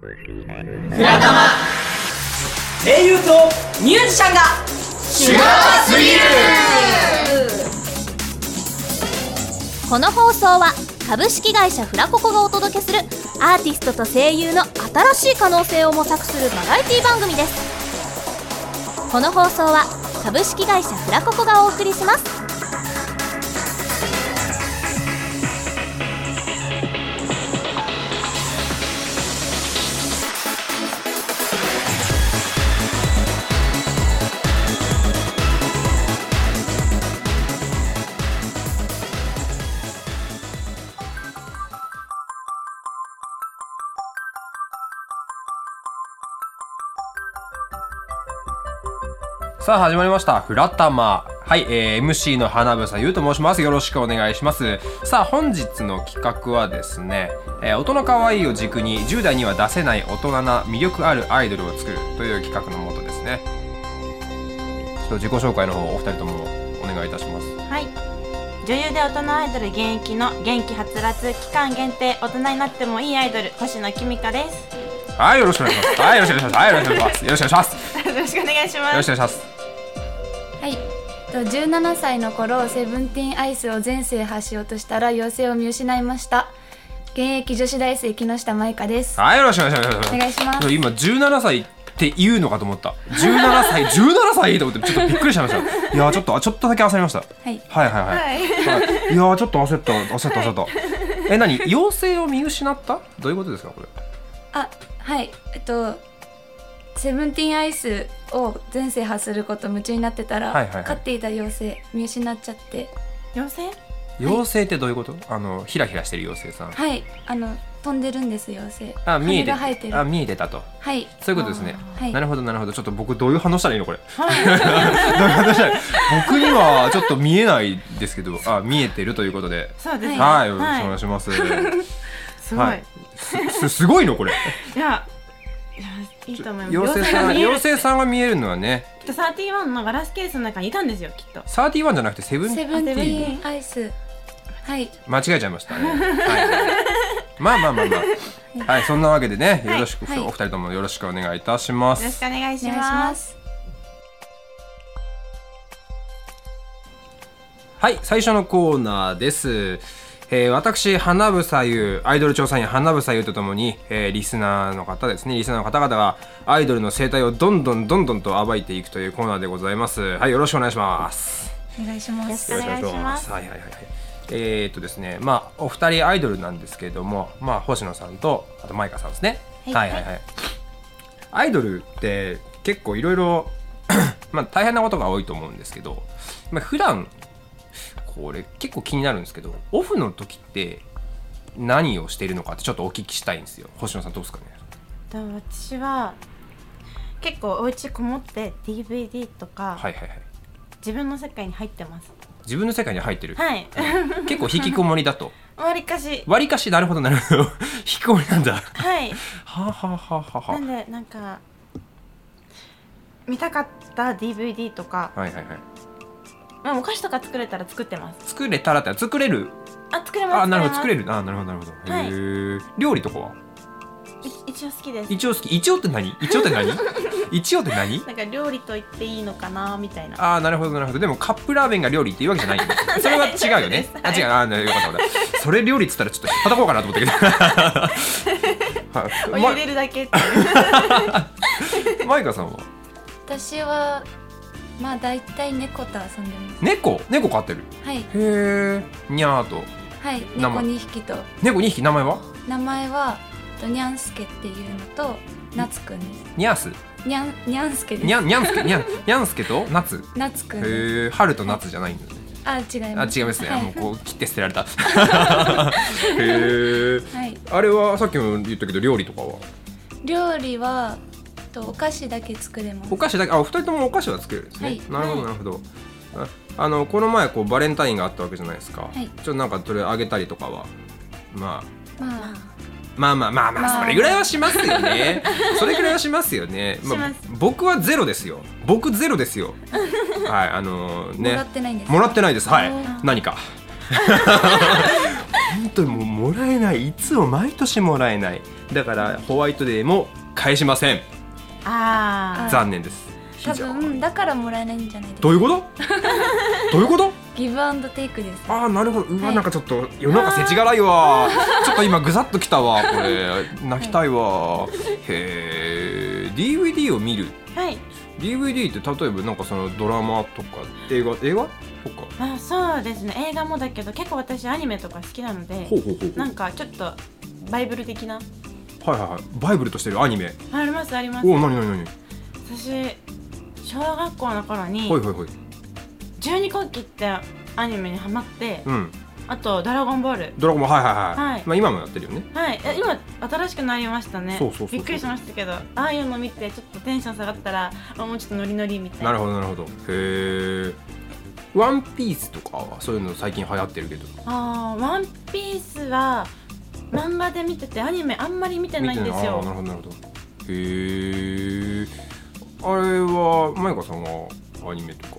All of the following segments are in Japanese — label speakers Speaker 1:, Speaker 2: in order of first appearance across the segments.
Speaker 1: フラタマ
Speaker 2: 声優と
Speaker 3: ミュージシャンが。
Speaker 1: シュガーすぎる。
Speaker 4: この放送は株式会社フラココがお届けするアーティストと声優の新しい可能性を模索するバラエティ番組です。この放送は株式会社フラココがお送りします。
Speaker 5: さあ始まりました。フラタマはい、えー、MC の花房優と申します。よろしくお願いします。さあ本日の企画はですね、えー大人可愛いを軸に10代には出せない大人な魅力あるアイドルを作るという企画のもとですね。ちょっと自己紹介の方お二人ともお願いいたします。
Speaker 3: はい。女優で大人アイドル現役の元気はつらつ期間限定大人になってもいいアイドル星野きみかです。
Speaker 5: はいよろしくお願いします。はいよろしくお願いします。はい よろしくお願いします。よろしくお願いします。よ
Speaker 3: よろしくお願いしま
Speaker 5: ろし
Speaker 3: す。
Speaker 5: くお願いします
Speaker 6: はい。と17歳の頃、セブンティーンアイスを全制覇しようとしたら妖精を見失いました。現役女子大生木下舞香です。
Speaker 5: はいよろしくお願いします
Speaker 6: お願いします。
Speaker 5: 今17歳って言うのかと思った17歳 17歳と思ってちょっとびっくりしましたいやーちょっとあちょっとだけ焦りました
Speaker 6: はい。
Speaker 5: はいはいはい、はい、いやーちょっと焦った焦った焦ったえ何？妖精を見失った？どういうことですかこれ？
Speaker 6: あ、はい。えっと、セブンティーンアイスを全制覇すること夢中になってたら、
Speaker 5: はいはいはい。
Speaker 6: 飼っていた妖精見失っちゃって、
Speaker 3: 妖精？
Speaker 5: 妖精ってどういうこと？あのヒラヒラしてる妖精さん。
Speaker 6: はい。あの飛んでるんです妖精。
Speaker 5: あ見えて
Speaker 6: 羽が生えてる。
Speaker 5: あ見えてたと。
Speaker 6: はい。
Speaker 5: そういうことですね。
Speaker 6: はい。
Speaker 5: なるほどなるほど。ちょっと僕どういう反応したらいいのこれ？どうい う反応したらいい。僕にはちょっと見えないですけどあ見えてるということで。
Speaker 3: そうですね。
Speaker 5: はい。よろしくお願いします、
Speaker 3: すごい、
Speaker 5: はい。すす すごいのこれ。
Speaker 3: いやいやいいと思います。
Speaker 5: 妖精さん
Speaker 3: が見える。
Speaker 5: 妖精さんが見えるのはね。
Speaker 3: きっと31のガラスケースの中にいたんですよきっと。
Speaker 5: 31じゃなくてセブンテ
Speaker 6: セ
Speaker 5: ィ
Speaker 6: ブンティ
Speaker 5: ーン。
Speaker 6: ーン。アイス。はい。
Speaker 5: 間違えちゃいましたね、はい、まあまあまあまあ。はい。そんなわけでねよろしく、
Speaker 6: はい。
Speaker 5: お二人ともよろしくお願いいたしま
Speaker 3: よろし
Speaker 5: す。
Speaker 3: くお願いし
Speaker 6: お願いし
Speaker 3: ま
Speaker 6: す。
Speaker 5: はい最初のコーナーですえー私花房優アイドル調査員花房優とともに、えーリスナーの方ですねリスナーの方々がアイドルの生態をどんどんどんどんと暴いていくというコーナーでございますはいよろしくお願いします
Speaker 6: お願いします。
Speaker 3: よろしくお願いします
Speaker 5: はいはいはいはい。えーっとですね、まあお二人アイドルなんですけれども、まあ星野さんとあとマイカさんですね。
Speaker 6: はい
Speaker 5: はいはいはい。アイドルって結構いろいろ まあ大変なことが多いと思うんですけど、まあ普段これ結構気になるんですけど、オフの時って何をしているのかってちょっとお聞きしたいんですよ。星野さんどうですかね？
Speaker 3: と私は結構お家こもって DVD とか、
Speaker 5: はいはいはい。
Speaker 3: 自分の世界に入ってます
Speaker 5: 自分の世界に入ってる？
Speaker 3: はい
Speaker 5: 結構引きこもりだと？
Speaker 3: わりかし
Speaker 5: 割りかしなるほどなるほど。引きこもりなんだ。
Speaker 3: はい
Speaker 5: はあ、はあはあはあはあ
Speaker 3: なんでなんか見たかった DVD とか、
Speaker 5: はいはいはい。
Speaker 3: まあ、お菓子とか作れたら作ってます。
Speaker 5: 作れたらって作れる？
Speaker 3: あ作れます
Speaker 5: あなるほど作れ
Speaker 3: る
Speaker 5: る。あなるほどなるほど、
Speaker 3: はい。
Speaker 5: へえ料理とかは？
Speaker 3: 一応好きです。
Speaker 5: 一応好き。一応って何？一応って何？一応って何？
Speaker 3: なんか料理と言っていいのかなみたいな。
Speaker 5: ああなるほどなるほど。でもカップラーメンが料理っていうわけじゃない それは違うよね。あ違う。あなよかったよかった。それ料理っつったらちょっと叩こうかなと思ったけど。はい
Speaker 3: お湯入れるだけ
Speaker 5: マイカさんは
Speaker 6: 私はまあ大体猫と遊んでます。
Speaker 5: 猫？猫飼ってる？
Speaker 6: はい。
Speaker 5: へえ。にゃーと。
Speaker 6: はい。
Speaker 5: 名前？
Speaker 6: 猫2匹と。
Speaker 5: 猫2匹？名前は？
Speaker 6: 名前はとにゃんすけっていうのとなつくんです。
Speaker 5: にゃーす
Speaker 6: にゃんにゃんすけです。
Speaker 5: にゃんにゃんすけにゃんにゃんすけと？夏
Speaker 6: なつくんです。
Speaker 5: へえ。春と夏じゃないんだね。
Speaker 6: あ違い
Speaker 5: あ
Speaker 6: ます。
Speaker 5: 違いますね、
Speaker 6: はい。
Speaker 5: もうこう切って捨てられた。へえ。
Speaker 6: はい。
Speaker 5: あれはさっきも言ったけど料理とかは？
Speaker 6: 料理はとお菓子だけ作れます。
Speaker 5: お菓子だけ？あお二人ともお菓子は作れるんですね、
Speaker 6: はい。
Speaker 5: なるほどなるほど。ああのこの前こうバレンタインがあったわけじゃないですか、
Speaker 6: はい。
Speaker 5: ちょっとなんかそれあげたりとかはまあ。
Speaker 6: まあ。
Speaker 5: まあまあまあまあ
Speaker 6: まあ。
Speaker 5: それぐらいはしますよね。それぐらいはしますよね、まあ僕はゼロですよ。僕ゼロですよ。はいあのーね。
Speaker 6: もらってないんです。
Speaker 5: もらってないです。はい。何か。本とももらえない。いつも毎年もらえない。だからホワイトデーも返しません
Speaker 3: あ
Speaker 6: あ
Speaker 5: 残念です。
Speaker 6: 多分だからもらえないんじゃないですか？
Speaker 5: どういうこと？どういうこと？
Speaker 6: ギブアンドテイクです。
Speaker 5: ああなるほど。うわ、
Speaker 6: はい。
Speaker 5: なんかちょっと世の中世知辛いわ。ちょっと今ぐさっときたわこれ。泣きたいわ、へえ DVD を見る？
Speaker 3: はい。
Speaker 5: DVD って例えばなんかそのドラマとか映画？映画？とか。
Speaker 3: まあそうですね。映画もだけど結構私アニメとか好きなので
Speaker 5: ほうほうほうほう。
Speaker 3: なんかちょっとバイブル的な
Speaker 5: はいはいはい。バイブルとしてるアニメ。
Speaker 3: ありますあります。
Speaker 5: おおなになになに
Speaker 3: 私小学校の頃に
Speaker 5: はいはいはい。
Speaker 3: 十二国旗ってアニメにハマって
Speaker 5: うん。
Speaker 3: あとドラゴンボール。
Speaker 5: ドラゴンもはいはいはい、
Speaker 3: はい。
Speaker 5: まあ今もやってるよね。
Speaker 3: はい。え今新しくなりましたね。
Speaker 5: そうそうそうそう。
Speaker 3: びっくりしましたけどああいうの見てちょっとテンション下がったらあもうちょっとノリノリみたいな。
Speaker 5: なるほどなるほど。へえワンピースとかはそういうの最近流行ってるけど。
Speaker 3: あーワンピースは漫画で見ててアニメあんまり見てないんです
Speaker 5: あーなる
Speaker 3: よ
Speaker 5: ほどなるほど。へえあれはまゆかさんはアニメとか？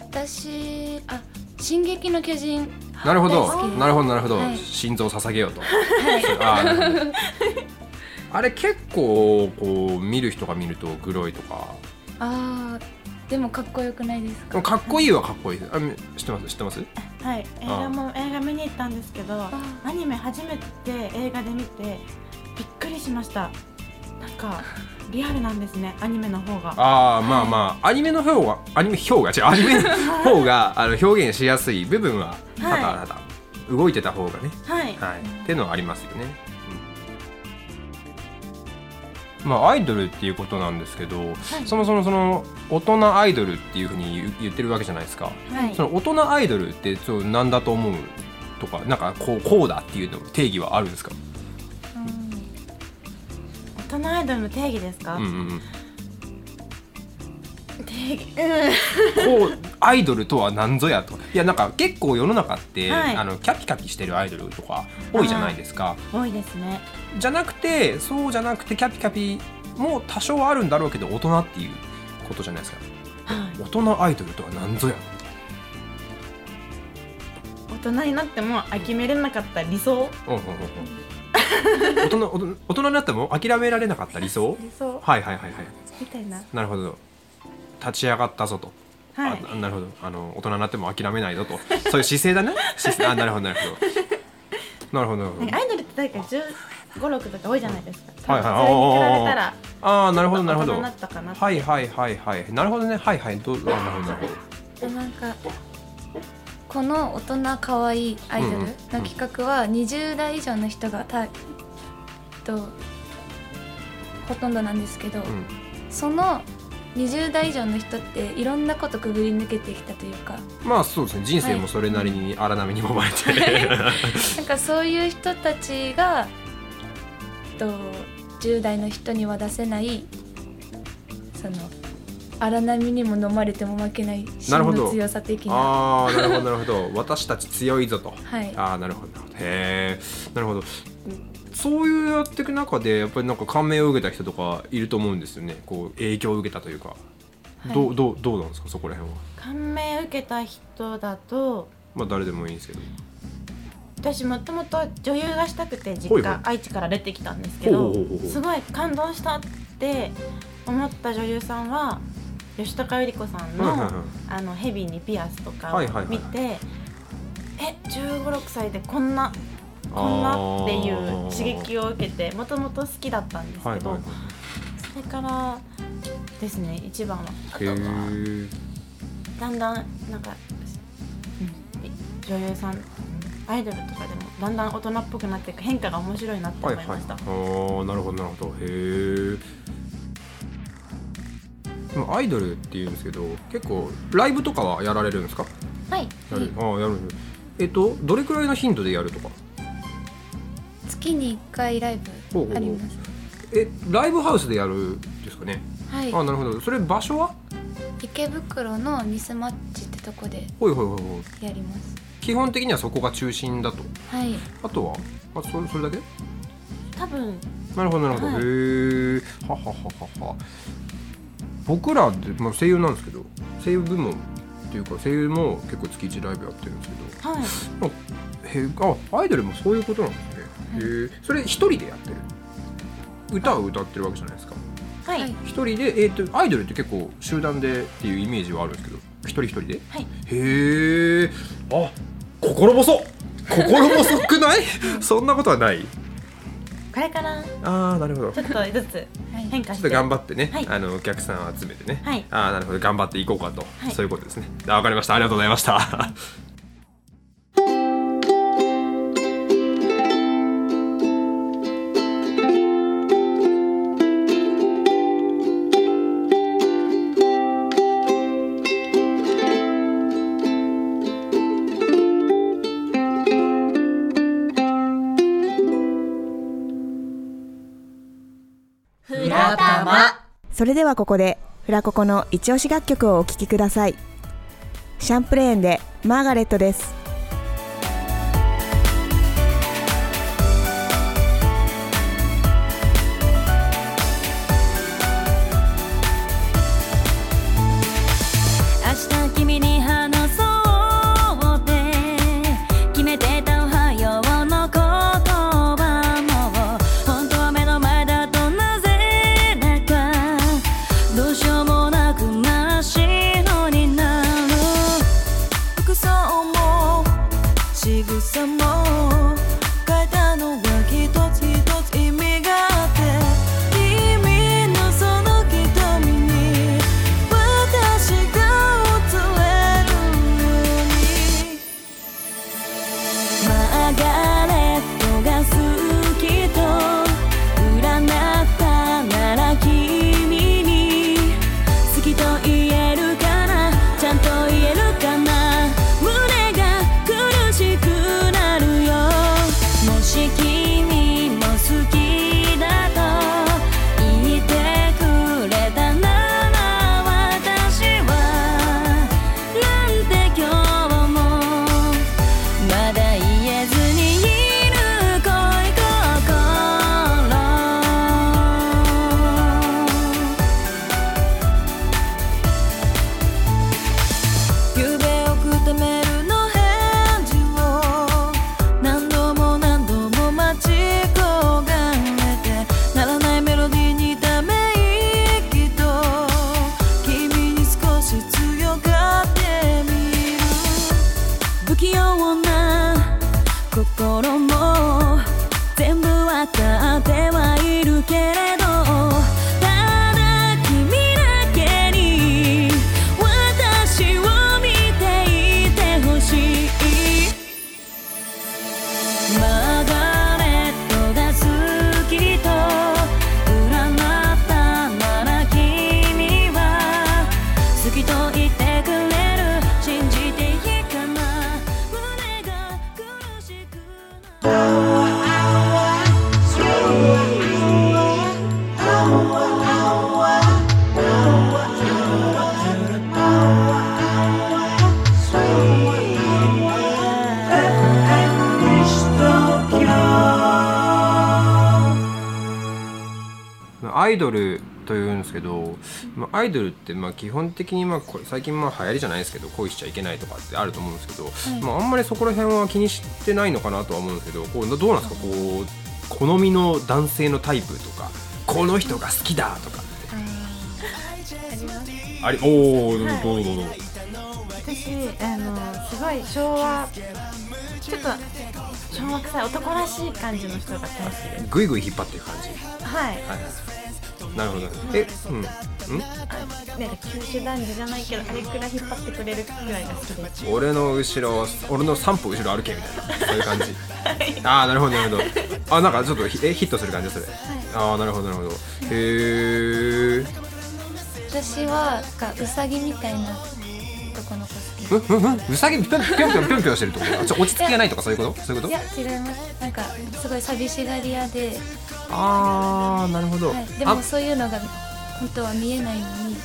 Speaker 6: 私あ進撃の巨人。
Speaker 5: なるほどなるほどなるほど、
Speaker 6: はい。
Speaker 5: 心臓を捧げようと。
Speaker 6: はい。
Speaker 5: あ あれ結構こう見る人が見るとグロいとか？
Speaker 6: あーでもかっこよくないですか？
Speaker 5: かっこいいはかっこいい。あみ知ってます？知ってます？
Speaker 3: はい映画も映画見に行ったんですけどアニメ初めて映画で見てびっくりしました。なんか リアルなんですねアニメの方が。
Speaker 5: ああまあまあアニメの方がアニメ表が違うアニメの方が あの表現しやすい部分は多々
Speaker 3: はい
Speaker 5: 多々動いてた方がね。
Speaker 3: はい。
Speaker 5: はい。っていうのはありますよね、うんまあアイドルっていうことなんですけど、そもそもその大人アイドルっていうふうに言ってるわけじゃないですか、
Speaker 3: はい。
Speaker 5: その大人アイドルってそうなんだと思うとかなんかこうこうだっていうの定義はあるんですか、
Speaker 3: 大人アイドルの定義ですか、
Speaker 5: うんうんうんこうアイドルとは何ぞやと。いやなんか結構世の中って、
Speaker 3: はい。
Speaker 5: あのキャピキャピしてるアイドルとか多いじゃないですか。
Speaker 3: 多いですね。
Speaker 5: じゃなくてそうじゃなくてキャピキャピも多少あるんだろうけど大人っていうことじゃないですか。
Speaker 3: はい。
Speaker 5: 大人アイドルとは何ぞや
Speaker 3: 大人になっても諦めれなかった理想。
Speaker 5: うんうんうん大人大人になっても諦められなかった理想？
Speaker 3: 理想。
Speaker 5: はいはいはいはい。
Speaker 3: みたいな。
Speaker 5: なるほど立ち上がったぞと、
Speaker 3: はい。
Speaker 5: あなるほど。あの大人になっても諦めないぞと。そういう姿勢だね姿勢あなるほどなるほど。なるほどなるほど。
Speaker 3: アイドルって誰か1 5 6とか多いじゃないですか。
Speaker 5: はいはい。
Speaker 3: それに比べたら
Speaker 5: ああなるほどなるほど。はいはいはいはい。なるほどね。はいはい。どうあなるほどなるほど。
Speaker 6: なんかこの大人可愛いアイドルの企画は20代以上の人がたとほとんどなんですけど、
Speaker 5: うん。
Speaker 6: その20代以上の人っていろんなことくぐり抜けてきたというか。
Speaker 5: まあそうですね。人生もそれなりに荒波に揉まれて、
Speaker 6: なんかそういう人たちがと10代の人には出せないその荒波にも飲まれても負けない
Speaker 5: な
Speaker 6: 真
Speaker 5: るほど。
Speaker 6: の強さ的な。
Speaker 5: ああなるほどなるほど。私たち強いぞと。
Speaker 6: はい。
Speaker 5: ああなるほどなるほど。へえなるほどそういうやっていく中でやっぱりなんか感銘を受けた人とかいると思うんですよね。こう影響を受けたというか、
Speaker 3: い。
Speaker 5: どうどうどうなんですか？そこら辺は。
Speaker 3: 感銘受けた人だと
Speaker 5: まあ誰でもいいんですけど。
Speaker 3: 私もともと女優がしたくて実家愛知から出てきたんですけどすごい感動したって思った女優さんは吉高由里子さんの
Speaker 5: はいはいはい「
Speaker 3: あのヘビにピアス」とかを
Speaker 5: はいはい
Speaker 3: え1 5 6歳でこんなこんなっていう刺激を受けてもともと好きだったんですけど、
Speaker 5: はいはいはい。
Speaker 3: それからですね一番はあと
Speaker 5: へ
Speaker 3: は
Speaker 5: え
Speaker 3: だんだんなんか、うん、女優さんアイドルとかでもだんだん大人っぽくなっていく変化が面白いなって
Speaker 5: はいはい
Speaker 3: 思い。ました、
Speaker 5: ああなるほどなるほど。へえでもアイドルっていうんですけど結構ライブとかはやられるんですか？
Speaker 3: はい。
Speaker 5: やる、ああやるえっとどれくらいの頻度でやるとか？
Speaker 6: 月に1回ライブあります。
Speaker 5: えライブハウスでやるんですかね？
Speaker 6: はい。
Speaker 5: あなるほど。それ場所は？
Speaker 6: 池袋のミスマッチってとこで
Speaker 5: ほいほいほいほい。
Speaker 6: やります。
Speaker 5: 基本的にはそこが中心だと。
Speaker 6: はい。
Speaker 5: あとは？あそそれだけ？
Speaker 3: 多分。
Speaker 5: なるほどなるほど、
Speaker 3: はい。
Speaker 5: へえははははは。僕らで、まあ、声優なんですけど声優部門っていうか声優も結構月1ライブやってるんですけど。
Speaker 3: はい。
Speaker 5: へあアイドルもそういうことなんですえそれ一人でやってる？歌を歌ってるわけじゃないですか。
Speaker 3: はい、
Speaker 6: はい。
Speaker 5: 一人で、えー、とアイドルって結構集団でっていうイメージはあるんですけど一人一人で？
Speaker 3: はい。
Speaker 5: へえあ心細心細くない？そんなことはない？
Speaker 3: これから
Speaker 5: ああなるほど。ちょ
Speaker 3: っとずつ変化して。
Speaker 5: っと頑張ってね、
Speaker 3: はい。
Speaker 5: あのお客さんを集めてね、
Speaker 3: はい。
Speaker 5: ああなるほど。頑張っていこうかと、
Speaker 3: はい。
Speaker 5: そういうことですね。あわかりました。ありがとうございました
Speaker 7: それではここでフラココの一押し楽曲をお聴きください。シャンプレーンでマーガレットです。
Speaker 8: ま
Speaker 5: あ、アイドルってまあ基本的にまあこれ最近まあ流行りじゃないですけど恋しちゃいけないとかってあると思うんですけど、まあ、あんまりそこら辺は気にしてないのかなとは思うんですけどこうどうなんですか？こう好みの男性のタイプとかこの人が好きだとかって。ありおおどうぞどうぞどうぞ。
Speaker 3: 私あのすごい昭和ちょっと昭和臭い男らしい感じの人が大好きです。
Speaker 5: ぐいぐい引っ張っていく感じ。
Speaker 3: はい
Speaker 5: はいなるほど。えうん。うん？
Speaker 3: なんか九州男児じゃないけどあれくらい引っ張ってくれるくらいが好きです。
Speaker 5: 俺の後ろ俺の3歩後ろ歩けみたいなそういう感じ。ああなるほどなるほど。あなんかちょっとヒえヒットする感じそれ、ああなるほどなるほど。へえ
Speaker 6: 私はなんかウサギみたいな
Speaker 5: うんうんうんうさぎぴょんぴょんぴょんぴょんぴょんしてるってこと？あちょ落ち着きがないとかそういうこと？そういうこと？
Speaker 6: いや違います。なんかすごい寂しがり屋で、
Speaker 5: ああなるほど、
Speaker 6: はい、で
Speaker 5: あ
Speaker 6: もそういうのが本当は見えないのに。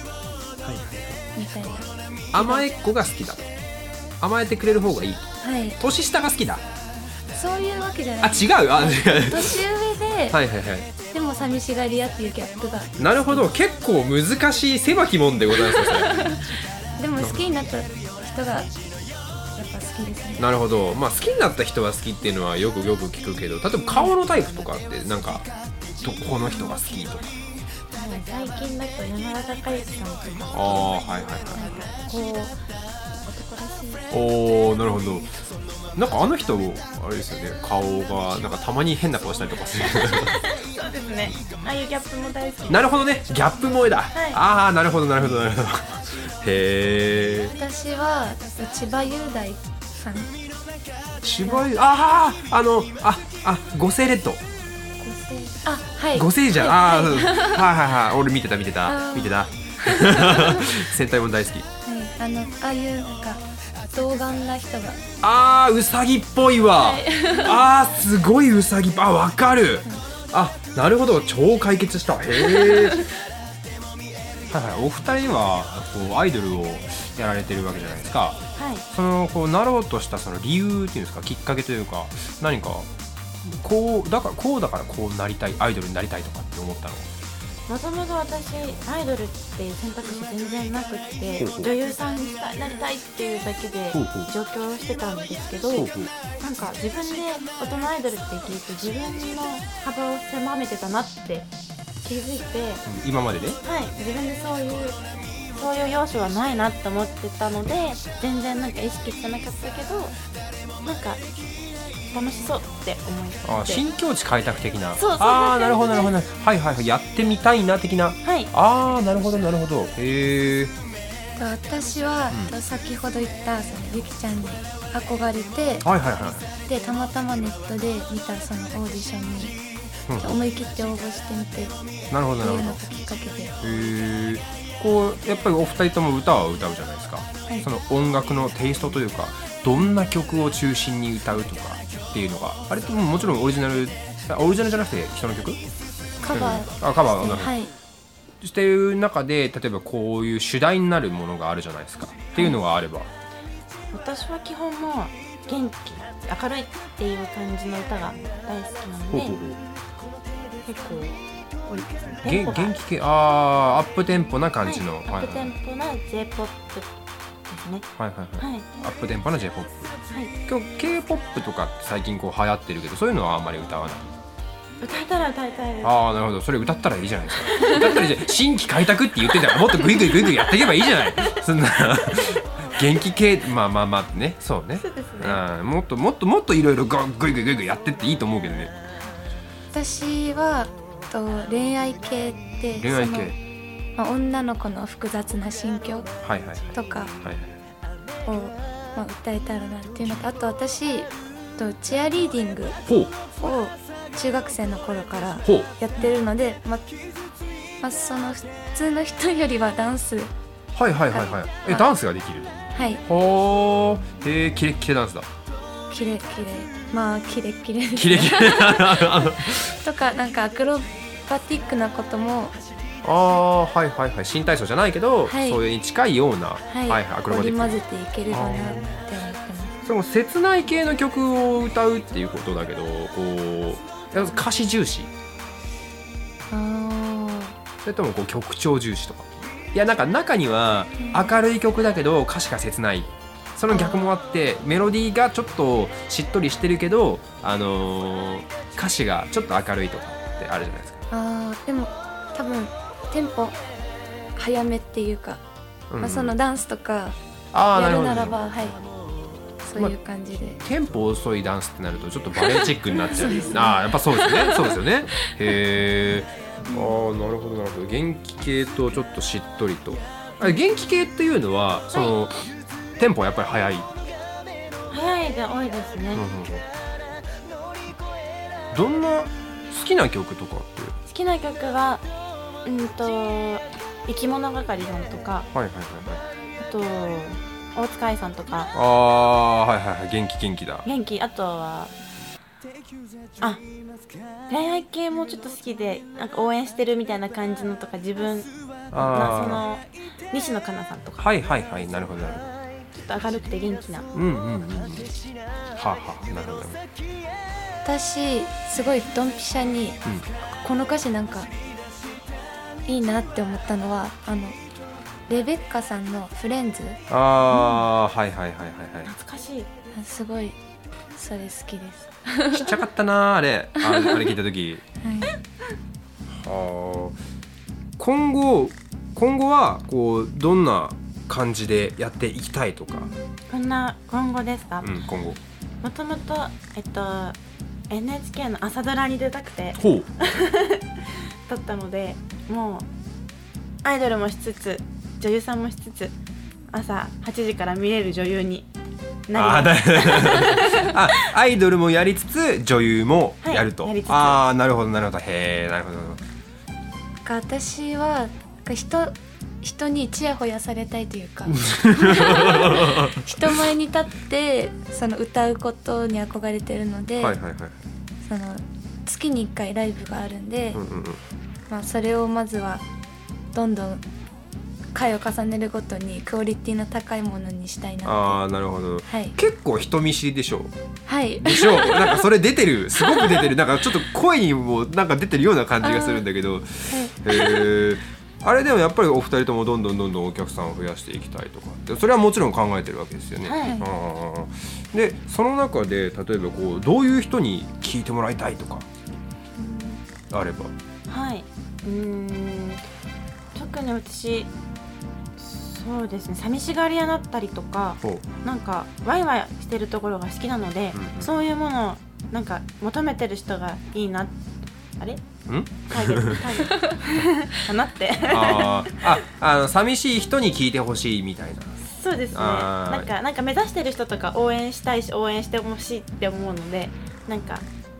Speaker 6: みたいな。
Speaker 5: 甘えっ子が好きだと。甘えてくれる方がいい。
Speaker 6: はい。
Speaker 5: 年下が好きだ。
Speaker 6: そういうわけじゃ
Speaker 5: あ
Speaker 6: ない。
Speaker 5: 違う？あ違う。
Speaker 6: 年上で、
Speaker 5: はいはいはい。
Speaker 6: でも寂しがり屋っていうギャップが。
Speaker 5: なるほど。結構難しい狭き門でございます
Speaker 6: でも好きになった人がやっぱ好きですね。
Speaker 5: なるほど。まあ好きになった人は好きっていうのはよくよく聞くけど例えば顔のタイプとかってなんかどこの人が好きとか。
Speaker 3: 最近だと山田孝之さんとか。
Speaker 5: ああはいはいはい。
Speaker 3: なんかこう
Speaker 5: おーなるほど。なんかあの人あれですよね。顔がなんかたまに変な顔したりとかする。
Speaker 3: そうですね。ああいうギャップも大好き
Speaker 5: なるほどね。ギャップ萌えだ、
Speaker 3: い。
Speaker 5: ああなるほどなるほどなるほど。へえ
Speaker 6: 私は千葉雄大さん。
Speaker 5: 芝居あああのああ五星レッド
Speaker 6: あはい。
Speaker 5: 五星じゃん、ああ、うんはいはいはい。俺見てた見てた。見てた。戦隊も大好き。
Speaker 6: はい、あのああいうなんか童顔な人が。
Speaker 5: あーうさぎっぽいわ、あーすごいうさぎあわかる。あなるほど。超解決した。へえ はいはい。お二人はこうアイドルをやられてるわけじゃないですか。
Speaker 3: はい。
Speaker 5: そのこうなろうとしたその理由っていうんですか？きっかけというか何かこうだからこうだからこうなりたいアイドルになりたいとかって思ったの？
Speaker 3: もともと私アイドルっていう選択肢全然なくって女優さんになりたいっていうだけで上京してたんですけどなんか自分で大人アイドルって聞いて自分の幅を狭めてたなって気づいて
Speaker 5: うん。今までで？
Speaker 3: はい。自分でそういうそういう要素はないなって思ってたので全然なんか意識してなかったけどなんか楽しそうって思いつ
Speaker 5: あ
Speaker 3: つ
Speaker 5: 新境地開拓的な。
Speaker 3: そうそう
Speaker 5: ああなるほどなるほど。はいはいはい。やってみたいな的な。
Speaker 3: はい。
Speaker 5: ああなるほどなるほど。へえ
Speaker 6: と私は、
Speaker 5: うん。
Speaker 6: と先ほど言ったそのゆきちゃんに憧れて
Speaker 5: はいはいはい。
Speaker 6: でたまたまネットで見たそのオーディションに
Speaker 5: うん。
Speaker 6: 思い切って応募してみて
Speaker 5: なるほどなるほど
Speaker 6: いうのがきっかけで。
Speaker 5: へえこうやっぱりお二人とも歌は歌うじゃないですか、
Speaker 6: い。
Speaker 5: その音楽のテイストというかどんな曲を中心に歌うとかっていうのがあれってももちろんオリジナルあオリジナルじゃなくて人の曲？
Speaker 6: カバー。
Speaker 5: あカバーなるほど
Speaker 6: はい。
Speaker 5: してる中で例えばこういう主題になるものがあるじゃないですか。っていうのがあれば、
Speaker 3: 私は基本もう元気明るいっていう感じの歌が大好きなので結構
Speaker 5: 元気系？ああアップテンポな感じの、
Speaker 3: はい、アップテンポな J−POP ですね。
Speaker 5: はいはいはい、
Speaker 3: はい。
Speaker 5: アップテンポな J−POP
Speaker 3: はい。
Speaker 5: 今日 K-POP とか最近こう流行ってるけどそういうのはあんまり歌わない？
Speaker 3: 歌えたら歌いたいです。
Speaker 5: ああなるほど。それ歌ったらいいじゃないですか。歌ったらいいじゃん。新規開拓って言ってたらもっとグイグイグイグイやっていけばいいじゃない。そんな元気系まあまあまあね。そうね。
Speaker 3: そうですね。
Speaker 5: うんもっともっともっといろいろグイグイグイグイやってっていいと思うけどね。
Speaker 6: 私はと恋愛系って
Speaker 5: 恋愛系。
Speaker 6: その、まあ、女の子の複雑な心境
Speaker 5: はいはいはい。
Speaker 6: とか
Speaker 5: はい
Speaker 6: を、まあ、歌えたらなっていうのとあと私とチアリーディングを中学生の頃からやってるので、まあまあ、その普通の人よりはダンス
Speaker 5: はいはいはいはい。え
Speaker 6: あ
Speaker 5: ダンスができる？
Speaker 6: はい。
Speaker 5: ほうへえキレッキレダンスだ。
Speaker 6: キレキレ。まあキレキレ
Speaker 5: キレキレ。
Speaker 6: とかなんかアクロバティックなことも
Speaker 5: ああはいはいはい。新体操じゃないけど、
Speaker 6: はい。
Speaker 5: それに近いような、は
Speaker 6: はいい、
Speaker 5: はい、アクロバティック。
Speaker 6: 織り交ぜていければなって思ってます。
Speaker 5: その切ない系の曲を歌うっていうことだけどこう歌詞重視。
Speaker 6: あ
Speaker 5: それともこう曲調重視とか。いやなんか中には明るい曲だけど歌詞が切ない。その逆もあってメロディーがちょっとしっとりしてるけど、あのー歌詞がちょっと明るいとかってあるじゃないですか、
Speaker 6: ーあー。でも多分テンポ早めっていうか、
Speaker 5: うん
Speaker 6: まあ、そのダンスとかやる
Speaker 5: な
Speaker 6: らばはい。そういう感じで、
Speaker 5: テンポ遅いダンスってなるとちょっとバレエチックになっちゃう。
Speaker 6: そうですね。
Speaker 5: ああやっぱそうですよね。そうですよね。へえああなるほどなるほど。元気系とちょっとしっとりと。あ元気系っていうのはその、テンポはやっぱり速い、
Speaker 3: 早いで多いですね、
Speaker 5: うん。どんな好きな曲とかって？
Speaker 3: 好きな曲はうんと生き物係さんとか
Speaker 5: はいはいはいはい。
Speaker 3: あと大塚愛さんとか。
Speaker 5: ああはいはいはい。元気元気だ。
Speaker 3: 元気。あとはあ恋愛系もちょっと好きでなんか応援してるみたいな感じのとか自分なそ
Speaker 5: あ
Speaker 3: の西野カナさんとか。
Speaker 5: あはいはいはいなるほどなるほど。
Speaker 3: ちょっと明るくて元気な。
Speaker 5: うんうんうんうん。はあはあなるほど。なる
Speaker 6: 私すごいドンピシャに、この歌詞なんかいいなって思ったのはあのレベッカさんの「フレンズ。
Speaker 5: ああはいはいはいはいはい。
Speaker 3: 懐かしい。
Speaker 6: あすごいそれ好きです。
Speaker 5: ちっちゃかったなあれ。ああれ聞いた時。
Speaker 6: はい。
Speaker 5: はあ今後今後はこうどんな感じでやっていきたいとか、
Speaker 3: こんな今後ですか、
Speaker 5: うん、今後。
Speaker 3: もともとえっと NHK の朝ドラに出たくて。
Speaker 5: ほう。
Speaker 3: 撮ったのでもうアイドルもしつつ女優さんもしつつ朝8時から見れる女優にな
Speaker 5: あ
Speaker 3: ります。
Speaker 5: あ アイドルもやりつつ女優もやると、
Speaker 3: はいやりつつ。
Speaker 5: ああなるほどなるほど。へえなるほど
Speaker 6: 私は人人にちやほやされたいというか 人前に立ってその歌うことに憧れてるので、
Speaker 5: はいはいはい。
Speaker 6: その月に1回ライブがあるんで、
Speaker 5: うんうんうん
Speaker 6: まあ、それをまずはどんどん回を重ねるごとにクオリティの高いものにしたいな
Speaker 5: ああなるほど。
Speaker 6: はい。
Speaker 5: 結構人見知りでしょ
Speaker 6: はい。
Speaker 5: でしょ なんかそれ出てる。すごく出てる。なんかちょっと声にもなんか出てるような感じがするんだけど。へえあれでもやっぱりお二人ともどんどんどんどんお客さんを増やしていきたいとかでそれはもちろん考えてるわけですよね。
Speaker 3: はい。
Speaker 5: でその中で例えばこうどういう人に聞いてもらいたいとかあれば。
Speaker 3: はい。うーん。特に私。そうですね。寂しがり屋だったりとか、
Speaker 5: ほ
Speaker 3: なんかワイワイしてるところが好きなので、
Speaker 5: うんうん
Speaker 3: そういうものをなんか求めてる人がいいな。あれ？
Speaker 5: う。ん？
Speaker 3: タ かなって。
Speaker 5: あーああの寂しい人に聞いてほしいみたいな。
Speaker 3: そうですね。なんかなんか目指してる人とか応援したいし応援してほしいって思うので、なんか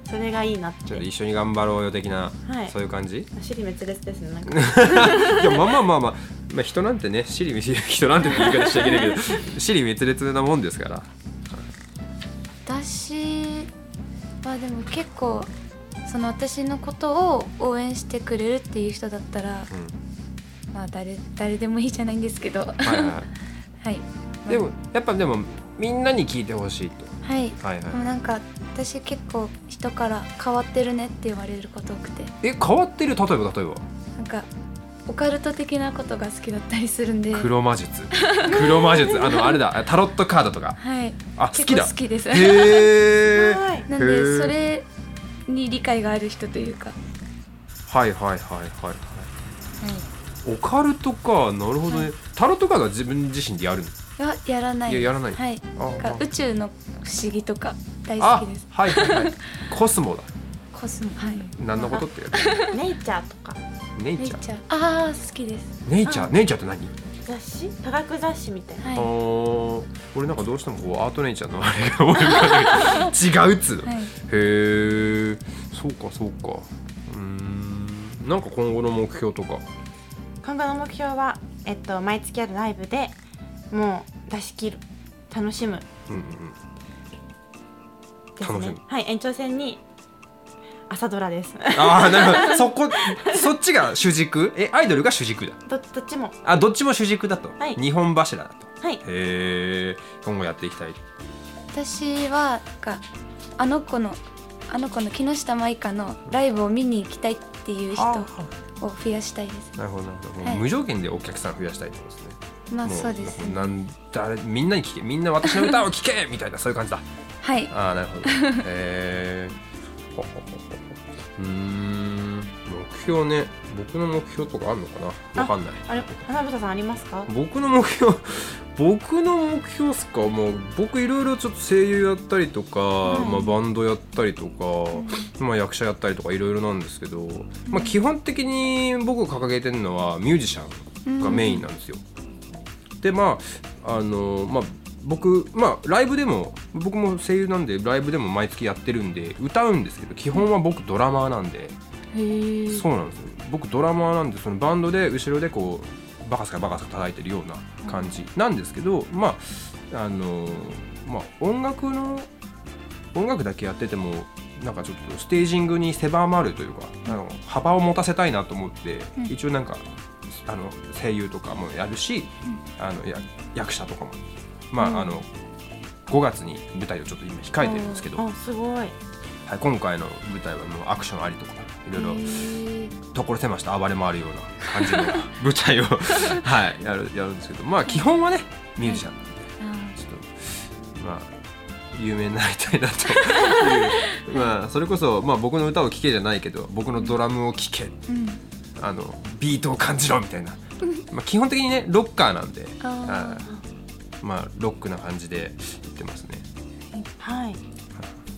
Speaker 3: それがいいなって。
Speaker 5: ちょっと一緒に頑張ろうよ的な、
Speaker 3: はい。
Speaker 5: そういう感じ？
Speaker 3: 尻滅裂ですね。なんか。
Speaker 5: いやまあまあまあまあ、まあ、人なんてね尻滅人なんて言い方しちゃいけないけど 尻滅裂なもんですから。
Speaker 6: 私はでも結構その私のことを応援してくれるっていう人だったら、まあ誰誰でもいいじゃないんですけど。は
Speaker 5: はい。はい。
Speaker 6: い
Speaker 5: でもやっぱでもみんなに聞いてほしいと。
Speaker 6: はい。
Speaker 5: はいはい。
Speaker 6: でもなんか私結構人から変わってるねって言われること多くて。
Speaker 5: え変わってる？例えば例えば。
Speaker 6: なんかオカルト的なことが好きだったりするんで。
Speaker 5: 黒魔術。黒魔術。あのあれだ。タロットカードとか。
Speaker 6: はい。
Speaker 5: あ好きだ。
Speaker 6: 好きです。
Speaker 5: へえ
Speaker 3: はい。
Speaker 6: なんでそれに理解がある人というか、
Speaker 5: はいはいはいはいはい。
Speaker 6: はい、
Speaker 5: オカルトかなるほどね、タロットカードは自分自身でやるの？
Speaker 6: はやらない。
Speaker 5: いややらない。
Speaker 6: はい。
Speaker 5: あ
Speaker 6: なんか
Speaker 5: あ。
Speaker 6: 宇宙の不思議とか大
Speaker 5: あ
Speaker 6: 好きです。
Speaker 5: はいはいはい。コスモだ。
Speaker 6: コスモはい。
Speaker 5: 何のことってやつ
Speaker 3: ネイチャーとか。
Speaker 5: ネイチャー。
Speaker 6: ネイチャー。ああ好きです。
Speaker 5: ネイチャーネイチャーって何？
Speaker 3: 雑誌？科学雑誌みたいな。
Speaker 5: あ
Speaker 6: はい。
Speaker 5: ー俺なんかどうしてもこうアートネイチャーのあれが思い浮かんだけど違うっつうの、
Speaker 6: はい
Speaker 5: へえそうかそうか。うーん。なんか今後の目標とか。
Speaker 3: 今後の目標は、えっと、毎月あるライブでもう出し切る。楽しむ。
Speaker 5: うんうん
Speaker 3: です
Speaker 5: 楽しむ
Speaker 3: ねはい延長戦に朝ドラです。
Speaker 5: ああなるほど。そこそっちが主軸？えアイドルが主軸だ。
Speaker 3: どどっちも。
Speaker 5: あどっちも主軸だと、
Speaker 3: はい。
Speaker 5: 日本柱だと。
Speaker 3: はい。
Speaker 5: へえ今後やっていきたい。
Speaker 6: 私はなんかあの子のあの子の木下舞香のライブを見に行きたいっていう人を増やしたいです。
Speaker 5: なるほどなるほど、もう
Speaker 6: はい。
Speaker 5: 無条件でお客さん増やしたいってことですね。
Speaker 6: まあ
Speaker 5: も
Speaker 6: そうです。ね
Speaker 5: なん誰みんなに聞け。みんな私の歌を聞けみたいなそういう感じだ
Speaker 6: はい。
Speaker 5: ああなるほど。へえほほほほうーん。目標ね。僕の目標とかあるのかな？わかんない。
Speaker 3: あれ？花房さんありますか？
Speaker 5: 僕の目標？僕の目標っすか？もう僕いろいろちょっと声優やったりとか、
Speaker 3: い。
Speaker 5: まあ、バンドやったりとか、まあ、役者やったりとかいろいろなんですけど、まあ、基本的に僕が掲げてるのはミュージシャンがメインなんですよ。でまああのまあ僕まあライブでも僕も声優なんでライブでも毎月やってるんで歌うんですけど基本は僕ドラマーなんで。そうなんですよ。僕ドラマーなんでそのバンドで後ろでこうバカスカバカスカ叩いてるような感じ。なんですけどまああのまあ音楽の音楽だけやっててもなんかちょっとステージングに狭まるというかあの幅を持たせたいなと思って、
Speaker 6: うん。
Speaker 5: 一応なんかあの声優とかもやるし、あのや役者とかもまあ、
Speaker 3: うん。
Speaker 5: あの5月に舞台をちょっと今控えてるんですけど、
Speaker 3: あすごい。
Speaker 5: はい、今回の舞台はもうアクションありとかいろいろ所狭しと暴れ回るような感じの舞台を、はい、やるやるんですけど。まあ基本はねミュージシャンなんでちょっとまあ有名になりたいなと まあそれこそ、まあ、僕の歌を聴けじゃないけど僕のドラムを聴け、あのビートを感じろみたいな、まあ、基本的にねロッカーなんで。
Speaker 6: あ
Speaker 5: あまあロックな感じで言ってますね。
Speaker 3: はい。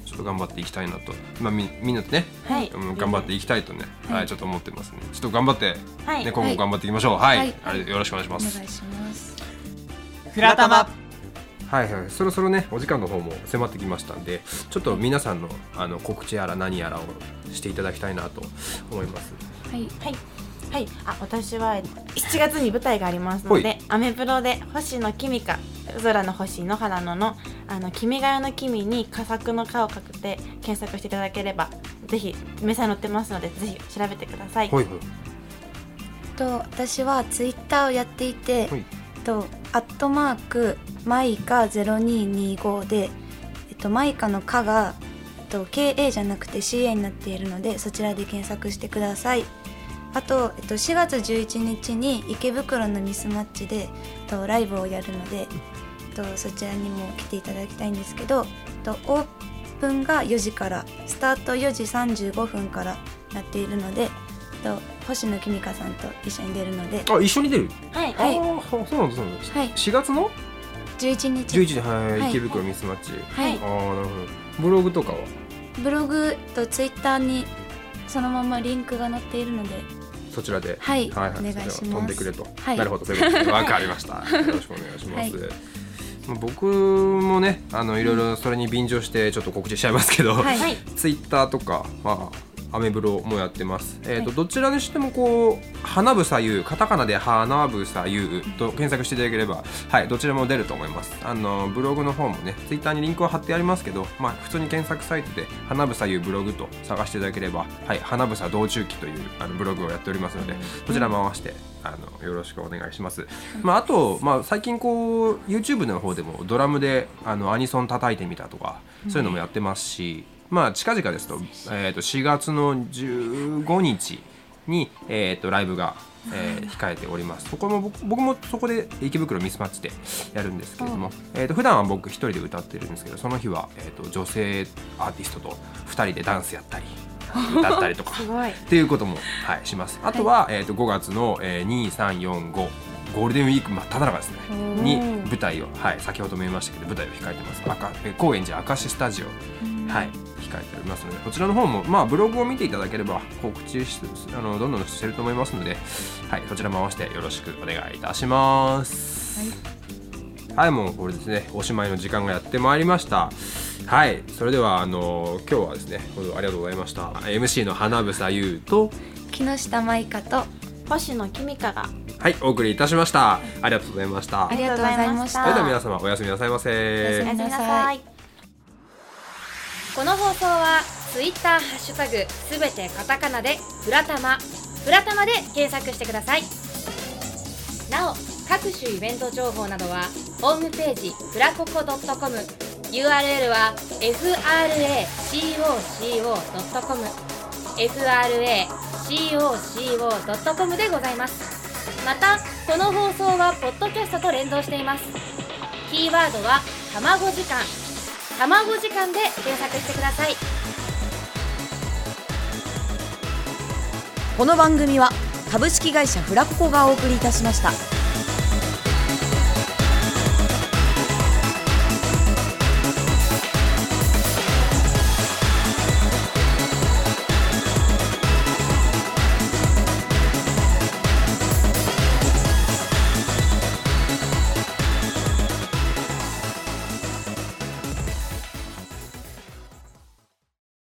Speaker 5: ちょっと頑張っていきたいなと、まあ、みみんなとね、
Speaker 3: はい。
Speaker 5: うん頑張っていきたいとね、はい。ちょっと思ってますね。ちょっと頑張って、
Speaker 3: はい。
Speaker 5: ね、今後頑張っていきましょう。はい、
Speaker 6: はい。
Speaker 5: あれよろしくお願いします。
Speaker 6: お願いします。
Speaker 2: フラタマ
Speaker 5: はいはい、そろそろねお時間の方も迫ってきましたんでちょっと皆さんのあの告知やら何やらをしていただきたいなと思います。
Speaker 6: はい。
Speaker 3: はい。はい、あ私は7月に舞台がありますの
Speaker 5: ほ
Speaker 3: でアメブロで星野君か空の星野原野のあの君が代の君に佳作の顔をかけて検索していただければぜひ明細載ってますのでぜひ調べてください。
Speaker 5: ほいほい。
Speaker 6: と私はツイッターをやっていて、
Speaker 5: はい。
Speaker 6: とアットマークマイカ0225で、えっと、マイカの「カが、えっと、KA じゃなくて CA になっているのでそちらで検索してください。あと、えっと、4月11日に池袋のミスマッチで、えっと、ライブをやるので、と、そちらにも来ていただきたいんですけど、と、オープンが4時からスタート4時35分からやっているので、と、星野君香さんと一緒に出るので。
Speaker 5: あ一緒に出る？
Speaker 3: はい。
Speaker 6: はい
Speaker 5: あーそうなんですそうなんです、
Speaker 6: はい。
Speaker 5: 4月の
Speaker 6: ？11日。
Speaker 5: 11時はい、
Speaker 6: はい。
Speaker 5: 池袋ミスマッチ、
Speaker 6: はい。
Speaker 5: ああなるほど。ブログとかは？
Speaker 6: ブログとツイッターにそのままリンクが載っているので。
Speaker 5: そちらで。
Speaker 6: はい。
Speaker 5: はいはい、
Speaker 6: お願いします。
Speaker 5: 飛んでくれと、
Speaker 6: はい。
Speaker 5: なるほど。そういうことですわかりました。よろしくお願いします、
Speaker 6: はい。
Speaker 5: まあ僕もねあのいろいろそれに便乗してちょっと告知しちゃいますけど、
Speaker 6: はい。
Speaker 3: はい。
Speaker 5: ツイッターとか、まあ、アメブロもやってます。えっ、と、どちらにしてもこう、花房優、カタカナで花房優と検索していただければ、はい、どちらも出ると思います。あの、ブログの方もね、ツイッターにリンクを貼ってありますけど、まあ、普通に検索サイトで、花房優ブログと探していただければ、はい、花房道中記というあのブログをやっておりますので、そちら回して、あの、よろしくお願いします。まあ、あと、まあ、最近こう、YouTube の方でもドラムで、あの、アニソン叩いてみたとか、そういうのもやってますし、まあ近々ですと,、えー、と4月の15日に、えー、とライブが、えー控えております。そこも僕僕もそこで池袋ミスマッチでやるんですけれども、えー、と普段は僕一人で歌ってるんですけどその日は、えー、と女性アーティストと2人でダンスやったり 歌ったりとかっていうことも、はい、します。あとは、えー、と5月の、えー、2345ゴールデンウィーク真っ只中ですねに舞台を、はい、先ほども言いましたけど舞台を控えてます。赤えー高円寺明石スタジオ、はい、控えておりますのでこちらの方も、まあ、ブログを見ていただければ告知しあのどんどんしてると思いますので、はい、そちら回してよろしくお願いいたします。はい、もうこれですねおしまいの時間がやってまいりました。はいそれではあの今日はですねありがとうございました。MC の花房優と
Speaker 6: 木下舞香と
Speaker 3: 星野君香が
Speaker 5: はいお送りいたしました。ありがとうございました。
Speaker 6: ありがとうございました。
Speaker 5: それでは皆様おやすみなさいませ。
Speaker 3: おやすみなさい
Speaker 4: この放送は Twitter ハッシュタグすべてカタカナでフラタマフラタマで検索してください。なお各種イベント情報などはホームページフラココ .com URL は fracoco.com fracoco.com でございます。またこの放送はポッドキャストと連動しています。キーワードは卵時間。卵時間で検索してください。
Speaker 7: この番組は株式会社フラココがお送りいたしました。